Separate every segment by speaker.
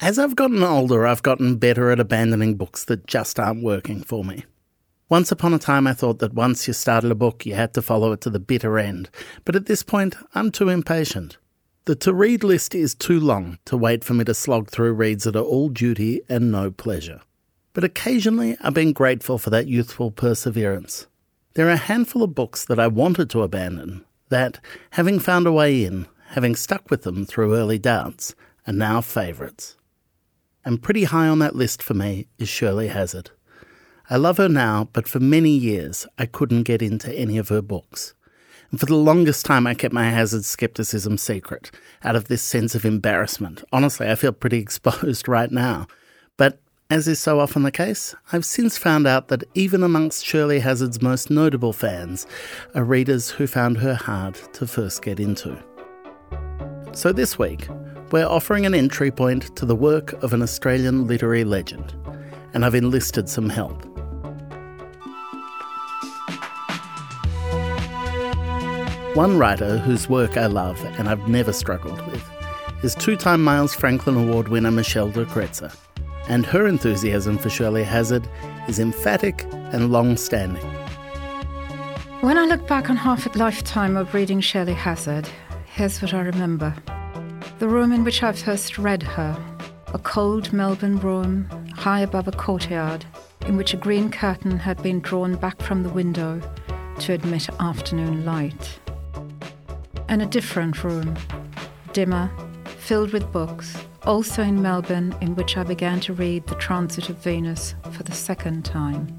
Speaker 1: As I've gotten older, I've gotten better at abandoning books that just aren't working for me. Once upon a time, I thought that once you started a book, you had to follow it to the bitter end, but at this point, I'm too impatient. The to read list is too long to wait for me to slog through reads that are all duty and no pleasure. But occasionally, I've been grateful for that youthful perseverance. There are a handful of books that I wanted to abandon that, having found a way in, having stuck with them through early doubts, are now favourites. And pretty high on that list for me is Shirley Hazzard. I love her now, but for many years I couldn't get into any of her books. And for the longest time, I kept my Hazzard skepticism secret, out of this sense of embarrassment. Honestly, I feel pretty exposed right now. But as is so often the case, I've since found out that even amongst Shirley Hazzard's most notable fans are readers who found her hard to first get into. So this week, we're offering an entry point to the work of an Australian literary legend, and I've enlisted some help. One writer whose work I love and I've never struggled with is two time Miles Franklin Award winner Michelle de Kretser. And her enthusiasm for Shirley Hazzard is emphatic and long standing.
Speaker 2: When I look back on half a lifetime of reading Shirley Hazzard, here's what I remember. The room in which I first read her, a cold Melbourne room high above a courtyard in which a green curtain had been drawn back from the window to admit afternoon light and a different room, dimmer, filled with books, also in Melbourne, in which I began to read The Transit of Venus for the second time,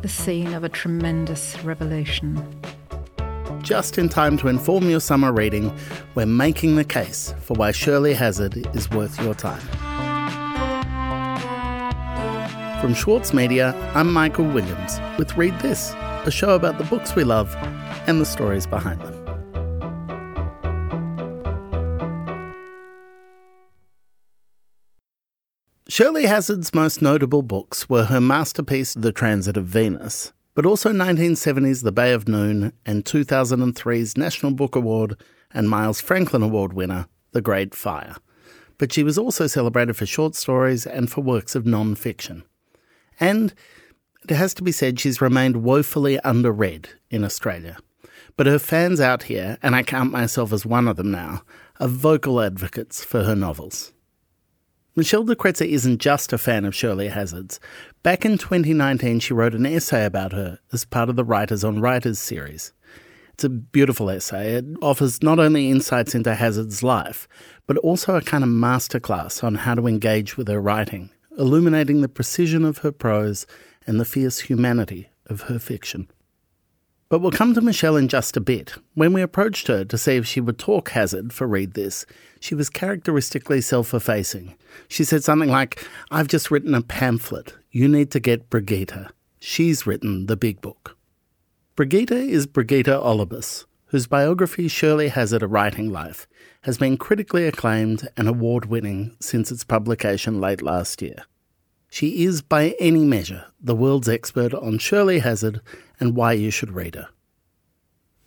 Speaker 2: the scene of a tremendous revelation.
Speaker 1: Just in time to inform your summer reading, we're making the case for why Shirley Hazzard is worth your time. From Schwartz Media, I'm Michael Williams with Read This, a show about the books we love and the stories behind them. Shirley Hazzard's most notable books were her masterpiece The Transit of Venus, but also 1970's The Bay of Noon and 2003's National Book Award and Miles Franklin Award winner The Great Fire. But she was also celebrated for short stories and for works of non fiction. And it has to be said she's remained woefully underread in Australia. But her fans out here, and I count myself as one of them now, are vocal advocates for her novels. Michelle de Kretser isn't just a fan of Shirley Hazzard's. Back in 2019, she wrote an essay about her as part of the Writers on Writers series. It's a beautiful essay. It offers not only insights into Hazzard's life, but also a kind of masterclass on how to engage with her writing, illuminating the precision of her prose and the fierce humanity of her fiction. But we'll come to Michelle in just a bit. When we approached her to see if she would talk Hazzard for Read This, she was characteristically self effacing. She said something like, I've just written a pamphlet. You need to get Brigitta. She's written the big book. Brigitta is Brigitta Olubas, whose biography Shirley Hazzard a Writing Life has been critically acclaimed and award winning since its publication late last year. She is, by any measure, the world's expert on Shirley Hazzard and why you should read her.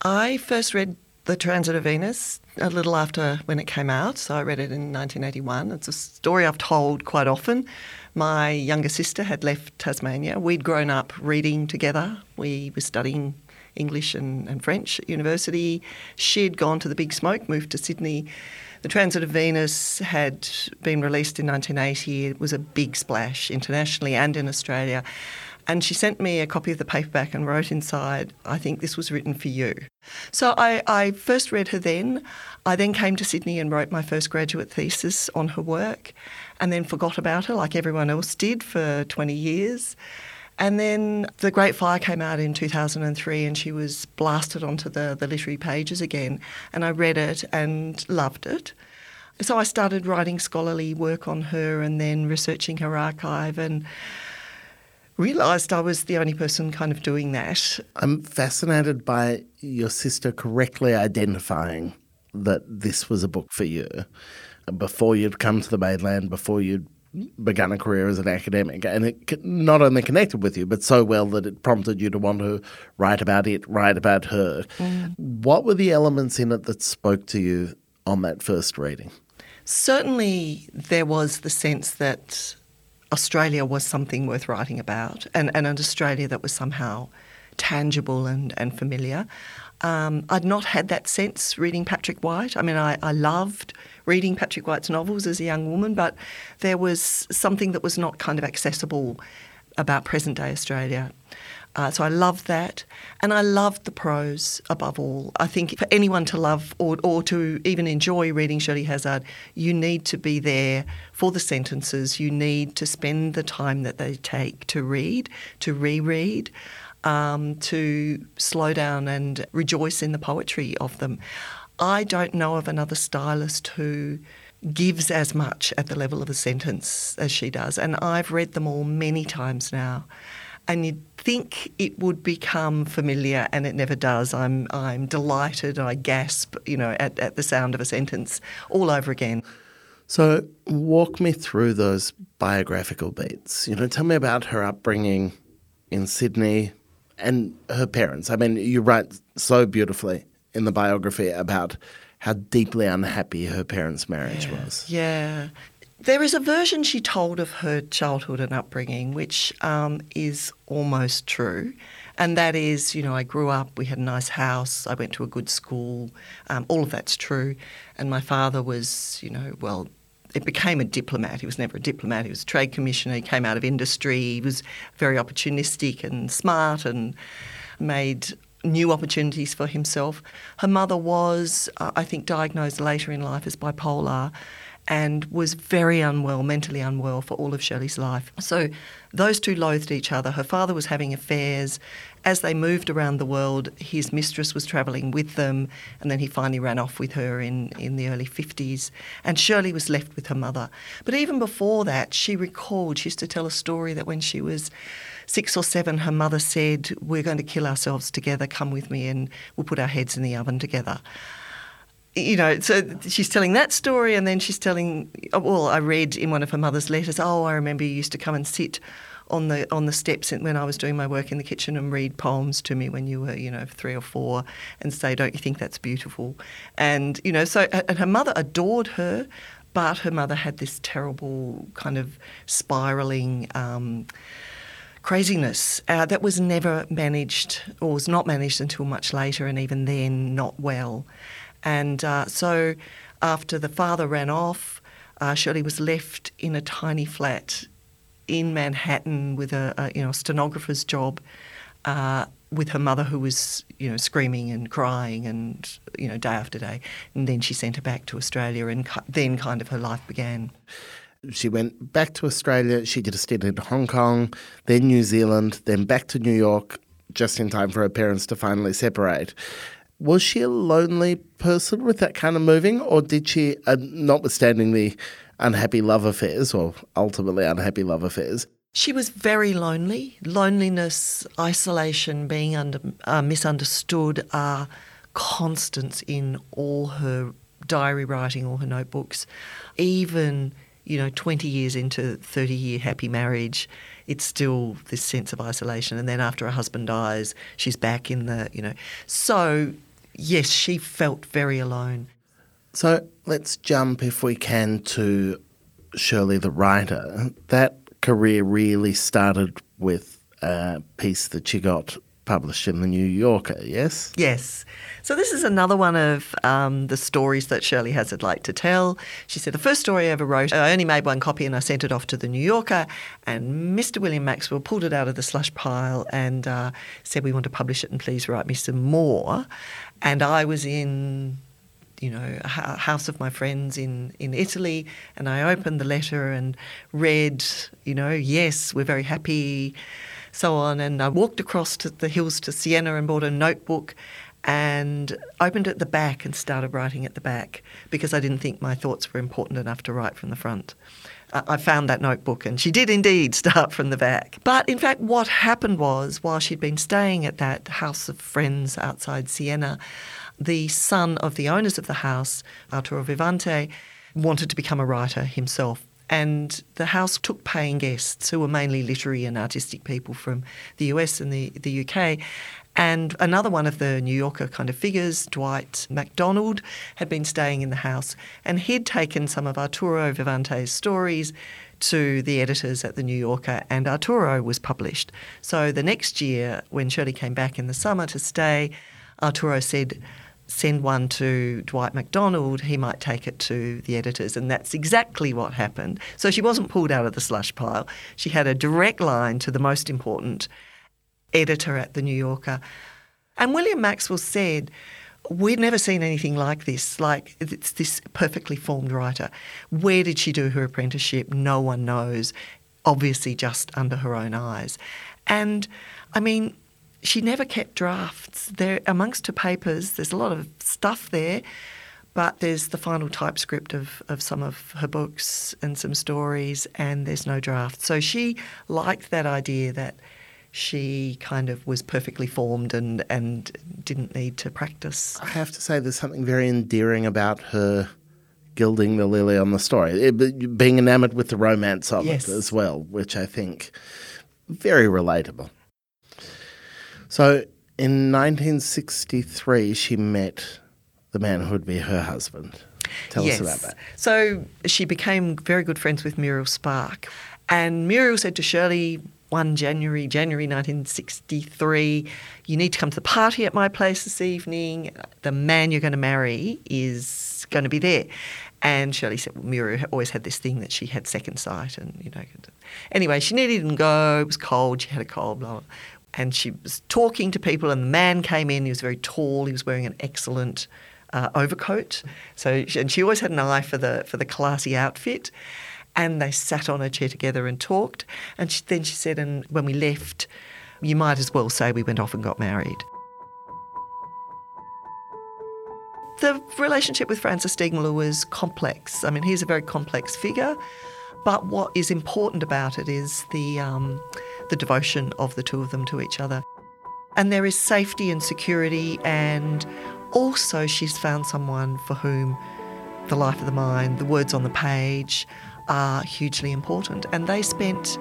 Speaker 3: I first read The Transit of Venus a little after when it came out, so I read it in 1981. It's a story I've told quite often. My younger sister had left Tasmania. We'd grown up reading together. We were studying English and, and French at university. She'd gone to the big smoke, moved to Sydney the Transit of Venus had been released in 1980. It was a big splash internationally and in Australia. And she sent me a copy of the paperback and wrote inside, I think this was written for you. So I, I, first read her then. I then came to Sydney and wrote my first graduate thesis on her work and then forgot about her like everyone else did for 20 years. And then The Great Fire came out in 2003 and she was blasted onto the, the literary pages again. And I read it and loved it. So I started writing scholarly work on her and then researching her archive and realised I was the only person kind of doing that.
Speaker 1: I'm fascinated by your sister correctly identifying that this was a book for you before you'd come to the mainland, before you'd begun a career as an academic, and it not only connected with you, but so well that it prompted you to want to write about it, write about her. Mm. What were the elements in it that spoke to you on that first reading?
Speaker 3: Certainly, there was the sense that Australia was something worth writing about, and, and an Australia that was somehow tangible and, and familiar. Um, I'd not had that sense reading Patrick White. I mean, I, I, loved reading Patrick White's novels as a young woman, but there was something that was not kind of accessible about present day Australia. Uh, so I loved that. And I loved the prose above all. I think for anyone to love or, or to even enjoy reading Shirley Hazzard, you need to be there for the sentences. You need to spend the time that they take to read, to reread um, to slow down and rejoice in the poetry of them. I don't know of another stylist who gives as much at the level of a sentence as she does, and I've read them all many times now. And you'd think it would become familiar, and it never does. I'm I'm delighted. I gasp, you know, at, at the sound of a sentence all over again.
Speaker 1: So, walk me through those biographical beats. You know, tell me about her upbringing in Sydney, and her parents. I mean, you write so beautifully in the biography about how deeply unhappy her parents' marriage
Speaker 3: yeah.
Speaker 1: was.
Speaker 3: Yeah. There is a version she told of her childhood and upbringing which um, is almost true. And that is, you know, I grew up, we had a nice house, I went to a good school, um, all of that's true. And my father was, you know, well, it became a diplomat. He was never a diplomat. He was a trade commissioner. He came out of industry. He was very opportunistic and smart and made new opportunities for himself. Her mother was, uh, I think, diagnosed later in life as bipolar and was very unwell, mentally unwell for all of Shirley's life. So those two loathed each other. Her father was having affairs. As they moved around the world, his mistress was travelling with them, and then he finally ran off with her in, in the early 50s. And Shirley was left with her mother. But even before that, she recalled, she used to tell a story that when she was six or seven, her mother said, We're going to kill ourselves together, come with me, and we'll put our heads in the oven together you know, so she's telling that story, and then she's telling. Well, I read in one of her mother's letters. Oh, I remember you used to come and sit on the on the steps when I was doing my work in the kitchen and read poems to me when you were, you know, three or four, and say, "Don't you think that's beautiful?" And you know, so and her mother adored her, but her mother had this terrible kind of spiraling. Um, craziness uh, that was never managed or was not managed until much later and even then not well and uh, so after the father ran off, uh, Shirley was left in a tiny flat in Manhattan with a, a you know stenographer's job. Uh, with her mother, who was you know screaming and crying and you know day after day, and then she sent her back to Australia, and then kind of her life began.
Speaker 1: She went back to Australia. She did a stint in Hong Kong, then New Zealand, then back to New York, just in time for her parents to finally separate was she a lonely person with that kind of moving, or did she, uh, notwithstanding the unhappy love affairs, or ultimately unhappy love affairs,
Speaker 3: she was very lonely. Loneliness, isolation, being under, uh, misunderstood are constants in all her diary writing, all her notebooks. Even, you know, 20 years into 30 year happy marriage, it's still this sense of isolation. And then after her husband dies, she's back in the, you know. So yes, she felt very alone.
Speaker 1: So let's jump, if we can, to Shirley the writer. That career really started with a piece that she got published in the New Yorker, yes?
Speaker 3: Yes. So this is another one of um, the stories that Shirley Hazzard liked to tell. She said, the first story I ever wrote, I only made one copy and I sent it off to the New Yorker and Mr. William Maxwell pulled it out of the slush pile and uh, said, we want to publish it and please write me some more. And I was in you know, a house of my friends in, in Italy, and I opened the letter and read, you know, yes, we're very happy, so on. And I walked across to the hills to Siena and bought a notebook and opened it at the back and started writing at the back because I didn't think my thoughts were important enough to write from the front. I found that notebook and she did indeed start from the back. But in fact, what happened was while she'd been staying at that house of friends outside Siena, the son of the owners of the house, Arturo Vivante, wanted to become a writer himself. And the house took paying guests who were mainly literary and artistic people from the US and the, the UK. And another one of the New Yorker kind of figures, Dwight MacDonald, had been staying in the house and he'd taken some of Arturo Vivante's stories to the editors at the New Yorker, and Arturo was published. So the next year, when Shirley came back in the summer to stay, Arturo said, send one to Dwight MacDonald, he might take it to the editors. And that's exactly what happened. So she wasn't pulled out of the slush pile. She had a direct line to the most important editor at the New Yorker. And William Maxwell said, We'd never seen anything like this. Like, it's this perfectly formed writer. Where did she do her apprenticeship? No one knows. Obviously, just under her own eyes. And I mean, she never kept drafts. There, amongst her papers, there's a lot of stuff there, but there's the final typescript of, of some of her books and some stories, and there's no draft. So she liked that idea that she kind of was perfectly formed and, and didn't need to practice.
Speaker 1: I have to say, there's something very endearing about her gilding the lily on the story, it, being enamored with the romance of yes. it as well, which I think very relatable. So in 1963, she met the man who would be her husband. Tell yes. us about that.
Speaker 3: So she became very good friends with Muriel Spark. And Muriel said to Shirley, 1 January, January 1963, you need to come to the party at my place this evening. The man you're going to marry is going to be there. And Shirley said, well, Muriel always had this thing that she had second sight. And, you know, anyway, she needed to go. It was cold. She had a cold, blah, blah and she was talking to people, and the man came in. He was very tall. He was wearing an excellent uh, overcoat. So, and she always had an eye for the for the classy outfit. And they sat on a chair together and talked. And she, then she said, and when we left, you might as well say we went off and got married. The relationship with Francis Steegmuller was complex. I mean, he's a very complex figure. But what is important about it is the um, the devotion of the two of them to each other. And there is safety and security, and also she's found someone for whom the life of the mind, the words on the page, are hugely important. And they spent,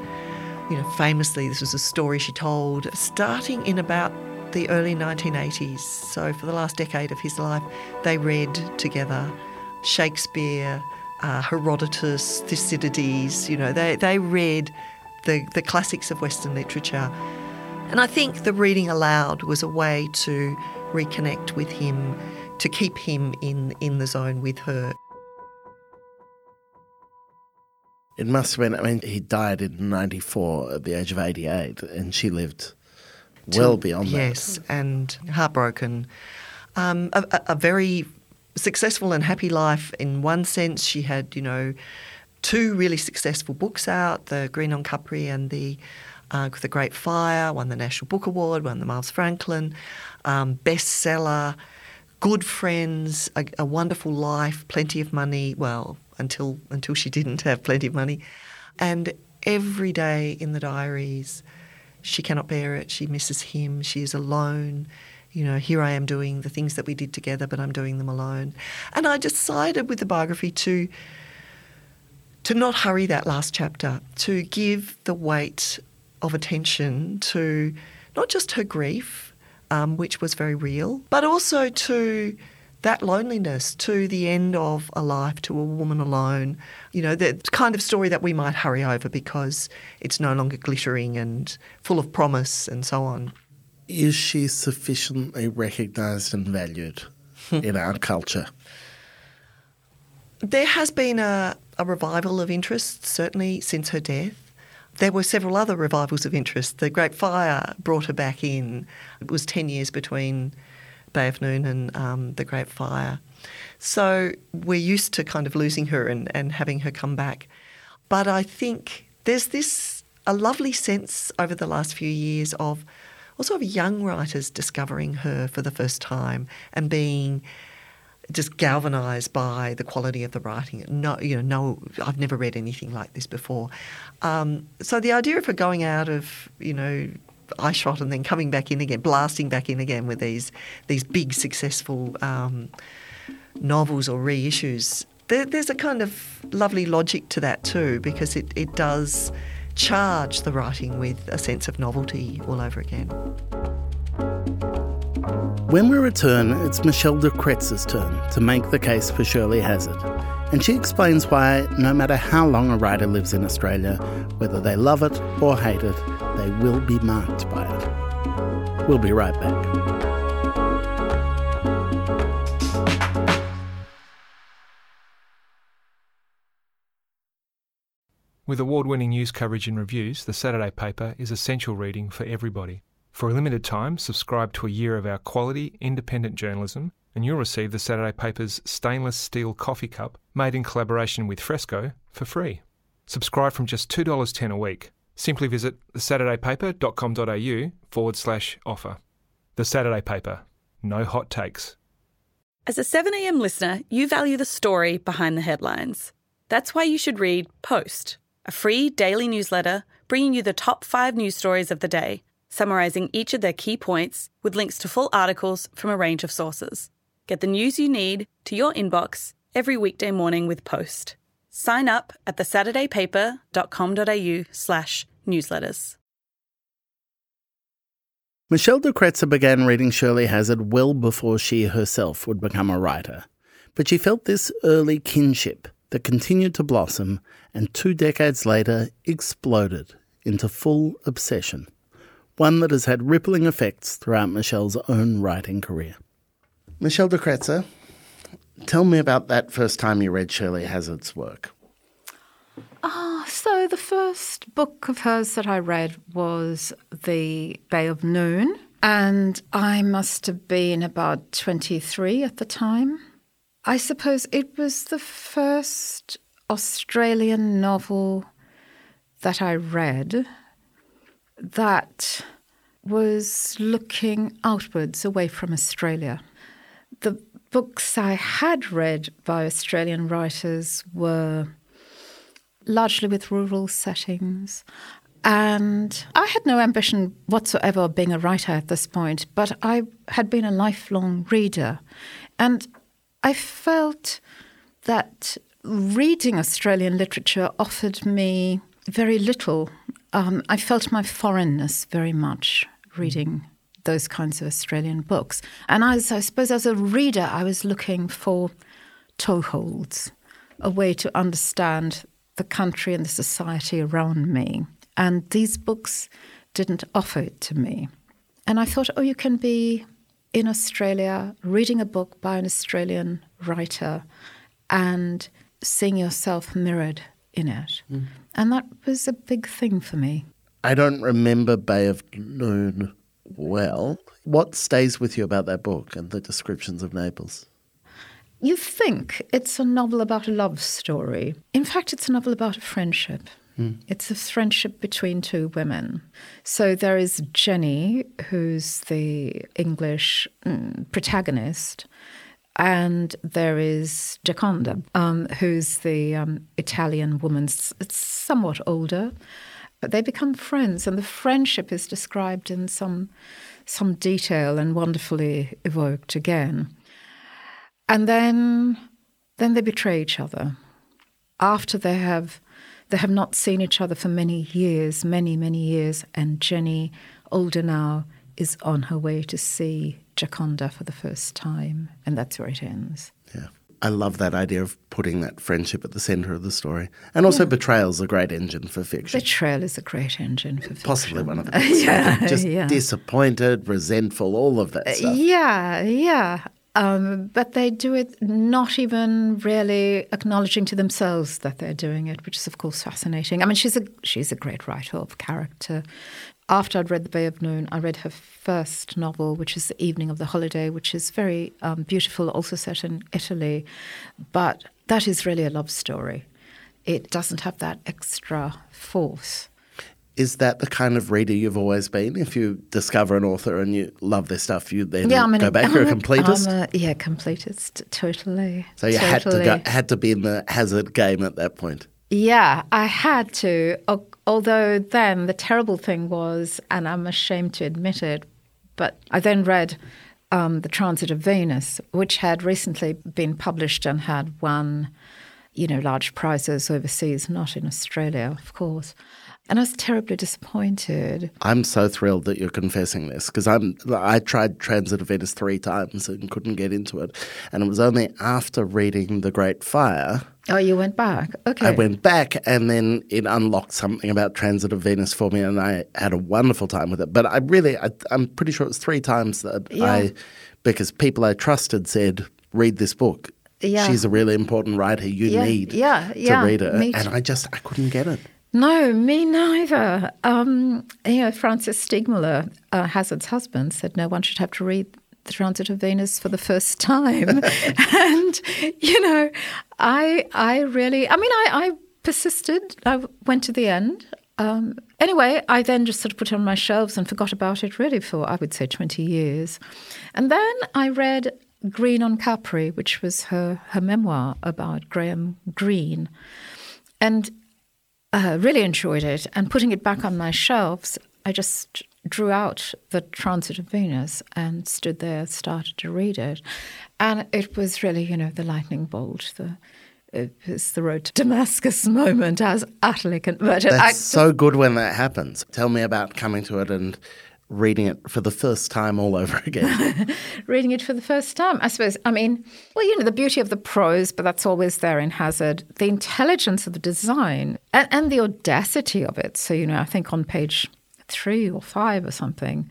Speaker 3: you know, famously, this was a story she told, starting in about the early 1980s. So for the last decade of his life, they read together Shakespeare, uh, Herodotus, Thucydides. You know, they they read the, the classics of Western literature. And I think the reading aloud was a way to reconnect with him, to keep him in, in the zone with her.
Speaker 1: It must have been, I mean, he died in 94 at the age of 88, and she lived well beyond
Speaker 3: yes, that. Yes, and heartbroken. Um, a, a, very successful and happy life in one sense. She had, you know, two really successful books out the Greene on Capri and the uh, The Great Fire, won the National Book Award, won the Miles Franklin, um, bestseller, good friends, a, a, wonderful life, plenty of money. Well, until until she didn't have plenty of money, and every day in the diaries, she cannot bear it. She misses him. She is alone. You know, here I am doing the things that we did together, but I'm doing them alone. And I decided with the biography to to not hurry that last chapter, to give the weight of attention to not just her grief, um, which was very real, but also to that loneliness, to the end of a life, to a woman alone. You know, the kind of story that we might hurry over because it's no longer glittering and full of promise and so on.
Speaker 1: Is she sufficiently recognised and valued in our culture?
Speaker 3: There has been a, a revival of interest, certainly since her death. There were several other revivals of interest. The Great Fire brought her back in. It was 10 years between Bay of Noon and um, the Great Fire. So we're used to kind of losing her and, and having her come back. But I think there's this a lovely sense over the last few years of also of young writers discovering her for the first time and being just galvanized by the quality of the writing. No, you know, no, I've never read anything like this before. Um, so the idea of her going out of, you know, Eyeshot and then coming back in again, blasting back in again with these these big successful um, novels or reissues, there, there's a kind of lovely logic to that too, because it, it does charge the writing with a sense of novelty all over again.
Speaker 1: When we return, it's Michelle de Kretser's turn to make the case for Shirley Hazzard. And she explains why, no matter how long a writer lives in Australia, whether they love it or hate it, they will be marked by it. We'll be right back.
Speaker 4: With award winning news coverage and reviews, the Saturday paper is essential reading for everybody. For a limited time, subscribe to a year of our quality, independent journalism, and you'll receive the Saturday paper's stainless steel coffee cup, made in collaboration with Fresco, for free. Subscribe from just $2.10 a week. Simply visit thesaturdaypaper.com.au forward slash offer. The Saturday Paper. No hot takes.
Speaker 5: As a 7am listener, you value the story behind the headlines. That's why you should read Post a free daily newsletter bringing you the top five news stories of the day, summarising each of their key points with links to full articles from a range of sources. Get the news you need to your inbox every weekday morning with Post. Sign up at thesaturdaypaper.com.au slash newsletters.
Speaker 1: Michelle de Kretser began reading Shirley Hazzard well before she herself would become a writer, but she felt this early kinship that continued to blossom and two decades later exploded into full obsession, one that has had rippling effects throughout Michelle's own writing career. Michelle de Kretser, tell me about that first time you read Shirley Hazzard's work.
Speaker 2: Ah, oh, so the first book of hers that I read was The Bay of Noon, and I must have been about 23 at the time. I suppose it was the first Australian novel that I read that was looking outwards away from Australia. The books I had read by Australian writers were largely with rural settings. And I had no ambition whatsoever of being a writer at this point, but I had been a lifelong reader. And I felt that reading Australian literature offered me very little. Um, I felt my foreignness very much reading those kinds of Australian books. And as I suppose as a reader, I was looking for toeholds, a way to understand the country and the society around me. And these books didn't offer it to me. And I thought, oh, you can be in Australia, reading a book by an Australian writer and seeing yourself mirrored in it. Mm. And that was a big thing for me.
Speaker 1: I don't remember Bay of Noon well. What stays with you about that book and the descriptions of Naples?
Speaker 2: You think it's a novel about a love story. In fact, it's a novel about a friendship. Mm. It's a friendship between two women. So there is Jenny, who's the English mm, protagonist, and there is Gioconda, um, who's the um, Italian woman, it's somewhat older, but they become friends, and the friendship is described in some some detail and wonderfully evoked again. And then then they betray each other after they have they have not seen each other for many years, many, many years, and Jenny, older now, is on her way to see Gioconda for the first time, and that's where it ends.
Speaker 1: Yeah. I love that idea of putting that friendship at the centre of the story. And also, yeah. betrayal is a great engine for fiction.
Speaker 2: Betrayal is a great engine for fiction.
Speaker 1: Possibly one of the best. yeah, Just yeah. disappointed, resentful, all of that stuff.
Speaker 2: Yeah, yeah. Um, but they do it not even really acknowledging to themselves that they're doing it, which is of course fascinating. I mean, she's a she's a great writer of character. After I'd read The Bay of Noon, I read her first novel, which is The Evening of the Holiday, which is very um, beautiful, also set in Italy, but that is really a love story. It doesn't have that extra force
Speaker 1: is that the kind of reader you've always been? If you discover an author and you love their stuff, you then yeah, I mean, go back. You're a completist.
Speaker 2: A, yeah, completist, totally.
Speaker 1: So you
Speaker 2: totally.
Speaker 1: had to go, had to be in the Hazzard game at that point.
Speaker 2: Yeah, I had to. Although then the terrible thing was, and I'm ashamed to admit it, but I then read um, The Transit of Venus, which had recently been published and had won, you know, large prizes overseas, not in Australia, of course. And I was terribly disappointed.
Speaker 1: I'm so thrilled that you're confessing this because I'm I tried Transit of Venus three times and couldn't get into it, and it was only after reading The Great Fire.
Speaker 2: Oh, you went back. Okay.
Speaker 1: I went back, and then it unlocked something about Transit of Venus for me, and I had a wonderful time with it. But I really, I, am pretty sure it was three times that
Speaker 2: Yeah.
Speaker 1: I, because people I trusted said, "Read this book."
Speaker 2: Yeah.
Speaker 1: She's a really important writer. You
Speaker 2: Yeah,
Speaker 1: need
Speaker 2: yeah,
Speaker 1: to read it, and. I just I couldn't get it.
Speaker 2: No, me neither. Um, you know, Francis Steegmuller, uh, Hazzard's husband, said no one should have to read The Transit of Venus for the first time. and, you know, I, I really, I mean, I, I persisted. I went to the end. Um, anyway, I then just sort of put it on my shelves and forgot about it really for, I would say, 20 years. And then I read Greene on Capri, which was her, her memoir about Graham Greene. And uh, really enjoyed it. And putting it back on my shelves, I just drew out the Transit of Venus and stood there, started to read it. And it was really, you know, the lightning bolt, the it was the road to Damascus moment. I was utterly converted.
Speaker 1: That's so good when that happens. Tell me about coming to it and reading it for the first time all over again.
Speaker 2: reading it for the first time. I suppose, I mean, well, you know, the beauty of the prose, but that's always there in Hazzard, the intelligence of the design and, and the audacity of it. So, you know, I think on page three or five or something,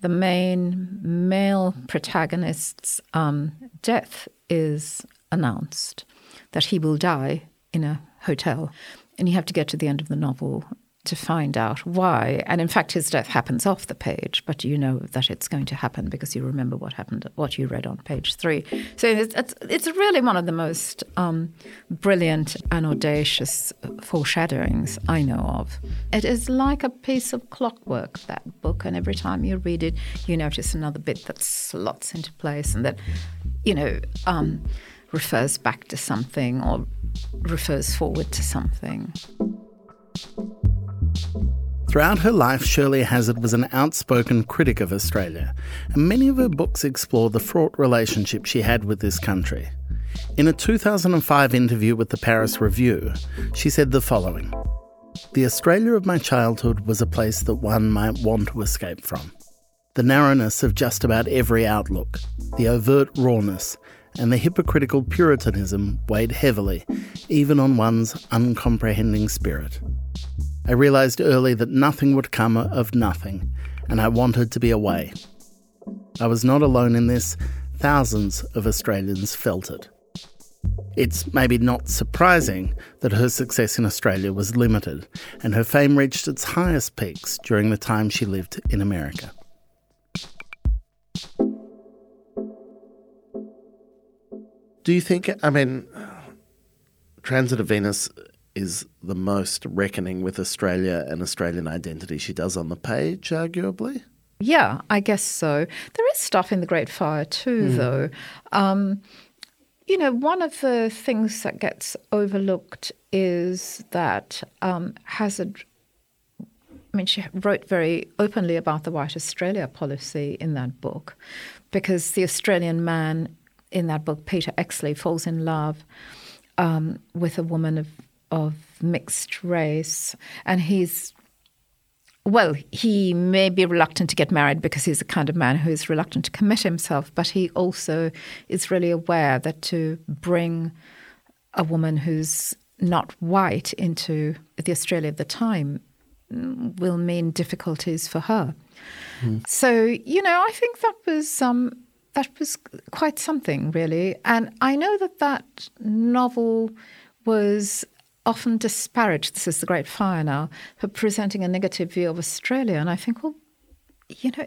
Speaker 2: the main male protagonist's um, death is announced, that he will die in a hotel. And you have to get to the end of the novel to find out why. And in fact, his death happens off the page, but you know that it's going to happen because you remember what happened, what you read on page three. So it's, it's, really one of the most um, brilliant and audacious foreshadowings I know of. It is like a piece of clockwork, that book, and every time you read it, you notice another bit that slots into place and that, you know, um, refers back to something or refers forward to something.
Speaker 1: Throughout her life, Shirley Hazzard was an outspoken critic of Australia, and many of her books explore the fraught relationship she had with this country. In a 2005 interview with the Paris Review, she said the following The Australia of my childhood was a place that one might want to escape from. The narrowness of just about every outlook, the overt rawness, and the hypocritical puritanism weighed heavily, even on one's uncomprehending spirit. I realised early that nothing would come of nothing, and I wanted to be away. I was not alone in this, thousands of Australians felt it. It's maybe not surprising that her success in Australia was limited, and her fame reached its highest peaks during the time she lived in America. Do you think, I mean, Transit of Venus is the most reckoning with Australia and Australian identity she does on the page, arguably?
Speaker 2: Yeah, I guess so. There is stuff in the Great Fire too, though. Um, you know, one of the things that gets overlooked is that um, Hazzard. I mean, she wrote very openly about the White Australia policy in that book, because the Australian man in that book, Peter Exley, falls in love um, with a woman of of mixed race, and he's well, he may be reluctant to get married because he's the kind of man who is reluctant to commit himself, but he also is really aware that to bring a woman who's not white into the Australia of the time mm, will mean difficulties for her. So, you know, I think that was um, that was quite something, really. And I know that that novel was often disparaged. This is the Great Fire now for presenting a negative view of Australia, and I think, well, you know,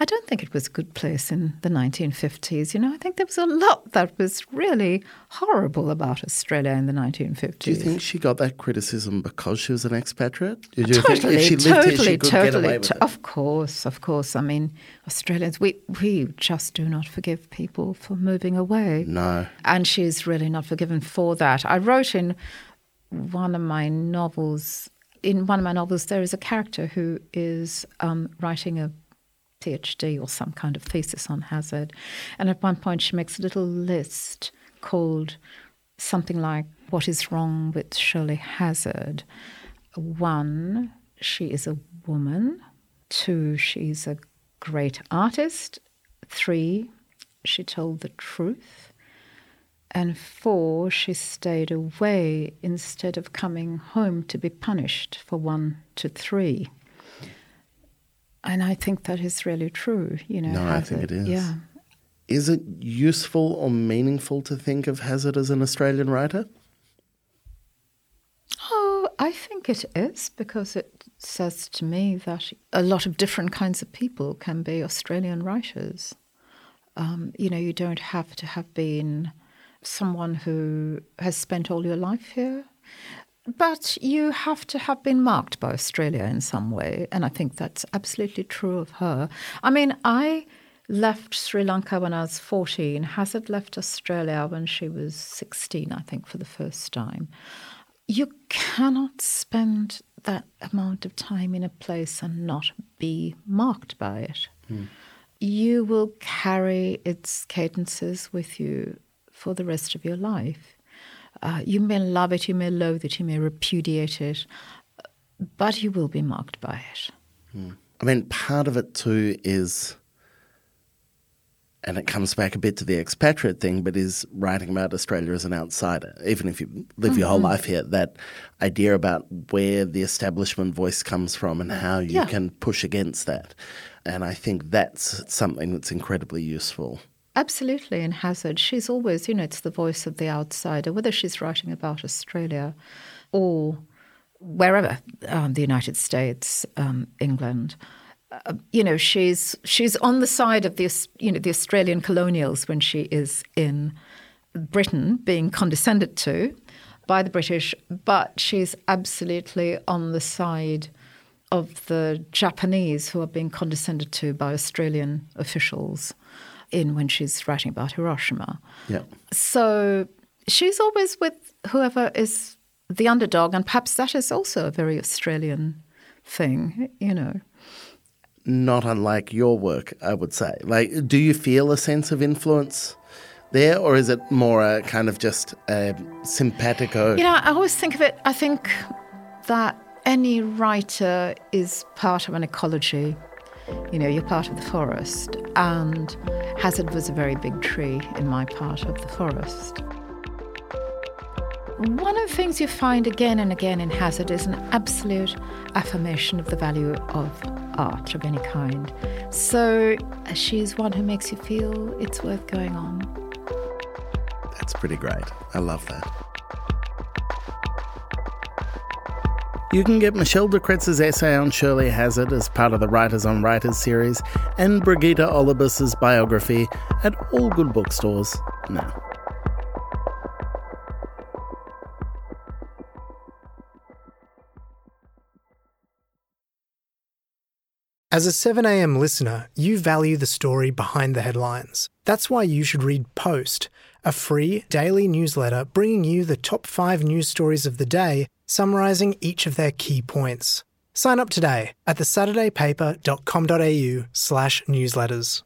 Speaker 2: I- don't think it was a good place in the 1950s. You know, I think there was a lot that was really horrible about Australia in the 1950s.
Speaker 1: Do you think she got that criticism because she was an expatriate? Did you
Speaker 2: totally,
Speaker 1: think if she lived
Speaker 2: totally,
Speaker 1: here, she could
Speaker 2: totally.
Speaker 1: get away with
Speaker 2: to-? Of course, of course. I mean, Australians, we, we just do not forgive people for moving away.
Speaker 1: No.
Speaker 2: And she's really not forgiven for that. I wrote in one of my novels, in one of my novels, there is a character who is um, writing a PhD or some kind of thesis on Hazzard. And at one point, she makes a little list called something like What is Wrong with Shirley Hazzard? One, she is a woman. Two, she's a great artist. Three, she told the truth. And four, she stayed away instead of coming home to be punished for one to three. And I think that is really true. You know,
Speaker 1: No, I think it is.
Speaker 2: Yeah.
Speaker 1: Is it useful or meaningful to think of Hazzard as an Australian writer?
Speaker 2: Oh, I think it is because it says to me that a lot of different kinds of people can be Australian writers. Um, you know, you don't have to have been someone who has spent all your life here, but you have to have been marked by Australia in some way. And I think that's absolutely true of her. I mean, I left Sri Lanka when I was 14. Hazzard left Australia when she was 16, I think, for the first time. You cannot spend that amount of time in a place and not be marked by it. Hmm. You will carry its cadences with you for the rest of your life. Uh, you may love it, you may loathe it, you may repudiate it, but you will be marked by it.
Speaker 1: I mean, part of it too is, and it comes back a bit to the expatriate thing, but is writing about Australia as an outsider. Even if you live your whole
Speaker 2: Mm-hmm.
Speaker 1: life here, that idea about where the establishment voice comes from and how you
Speaker 2: Yeah.
Speaker 1: can push against that. And I think that's something that's incredibly useful.
Speaker 2: Absolutely, in Hazzard, she's always, you know, it's the voice of the outsider, whether she's writing about Australia or wherever, um, the United States, um, England. Uh, you know, she's she's on the side of the you know the Australian colonials when she is in Britain, being condescended to by the British, but she's absolutely on the side of the Japanese who are being condescended to by Australian officials in when she's writing about Hiroshima.
Speaker 1: Yeah.
Speaker 2: So she's always with whoever is the underdog, and perhaps that is also a very Australian thing, you know.
Speaker 1: Not unlike your work, I would say. Like, do you feel a sense of influence there, or is it more a kind of just a simpatico?
Speaker 2: You know, I always think of it, I think that any writer is part of an ecology. You know, you're part of the forest, and Hazzard was a very big tree in my part of the forest. One of the things you find again and again in Hazzard is an absolute affirmation of the value of art of any kind. So uh, she's one who makes you feel it's worth going on.
Speaker 1: That's pretty great. I love that. You can get Michelle de Kretser's essay on Shirley Hazzard as part of the Writers on Writers series and Brigitta Olubas's biography at all good bookstores now.
Speaker 6: As a 7am listener, you value the story behind the headlines. That's why you should read Post, a free daily newsletter bringing you the top five news stories of the day, summarising each of their key points. Sign up today at thesaturdaypaper.com.au slash newsletters.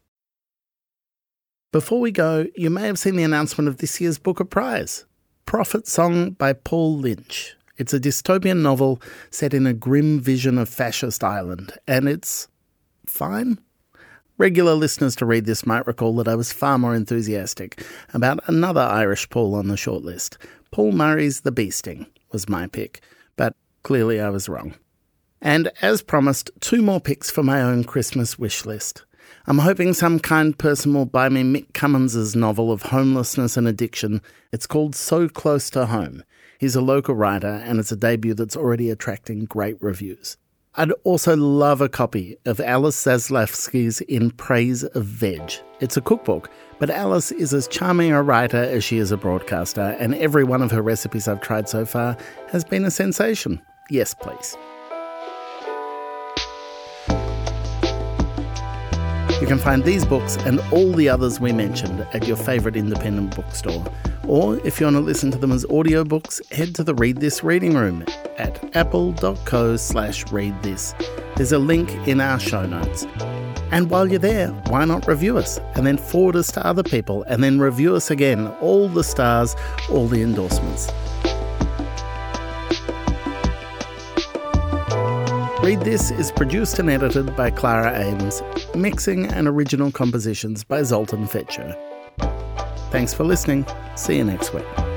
Speaker 1: Before we go, you may have seen the announcement of this year's Booker Prize Prophet Song by Paul Lynch. It's a dystopian novel set in a grim vision of fascist Ireland, and it's fine. Regular listeners to read this might recall that I was far more enthusiastic about another Irish Paul on the shortlist. Paul Murray's The Bee Sting was my pick, but clearly I was wrong. And as promised, two more picks for my own Christmas wish list. I'm hoping some kind person will buy me Mick Cummins' novel of homelessness and addiction. It's called So Close to Home. He's a local writer, and it's a debut that's already attracting great reviews. I'd also love a copy of Alice Zaslavsky's In Praise of Veg. It's a cookbook, but Alice is as charming a writer as she is a broadcaster, and every one of her recipes I've tried so far has been a sensation. Yes, please. You can find these books and all the others we mentioned at your favourite independent bookstore. Or if you want to listen to them as audiobooks, head to the Read This reading room at apple.co slash read this. There's a link in our show notes. And while you're there, why not review us and then forward us to other people and then review us again? All the stars, all the endorsements. Read This is produced and edited by Clara Ames, mixing and original compositions by Zoltan Fetcher. Thanks for listening. See you next week.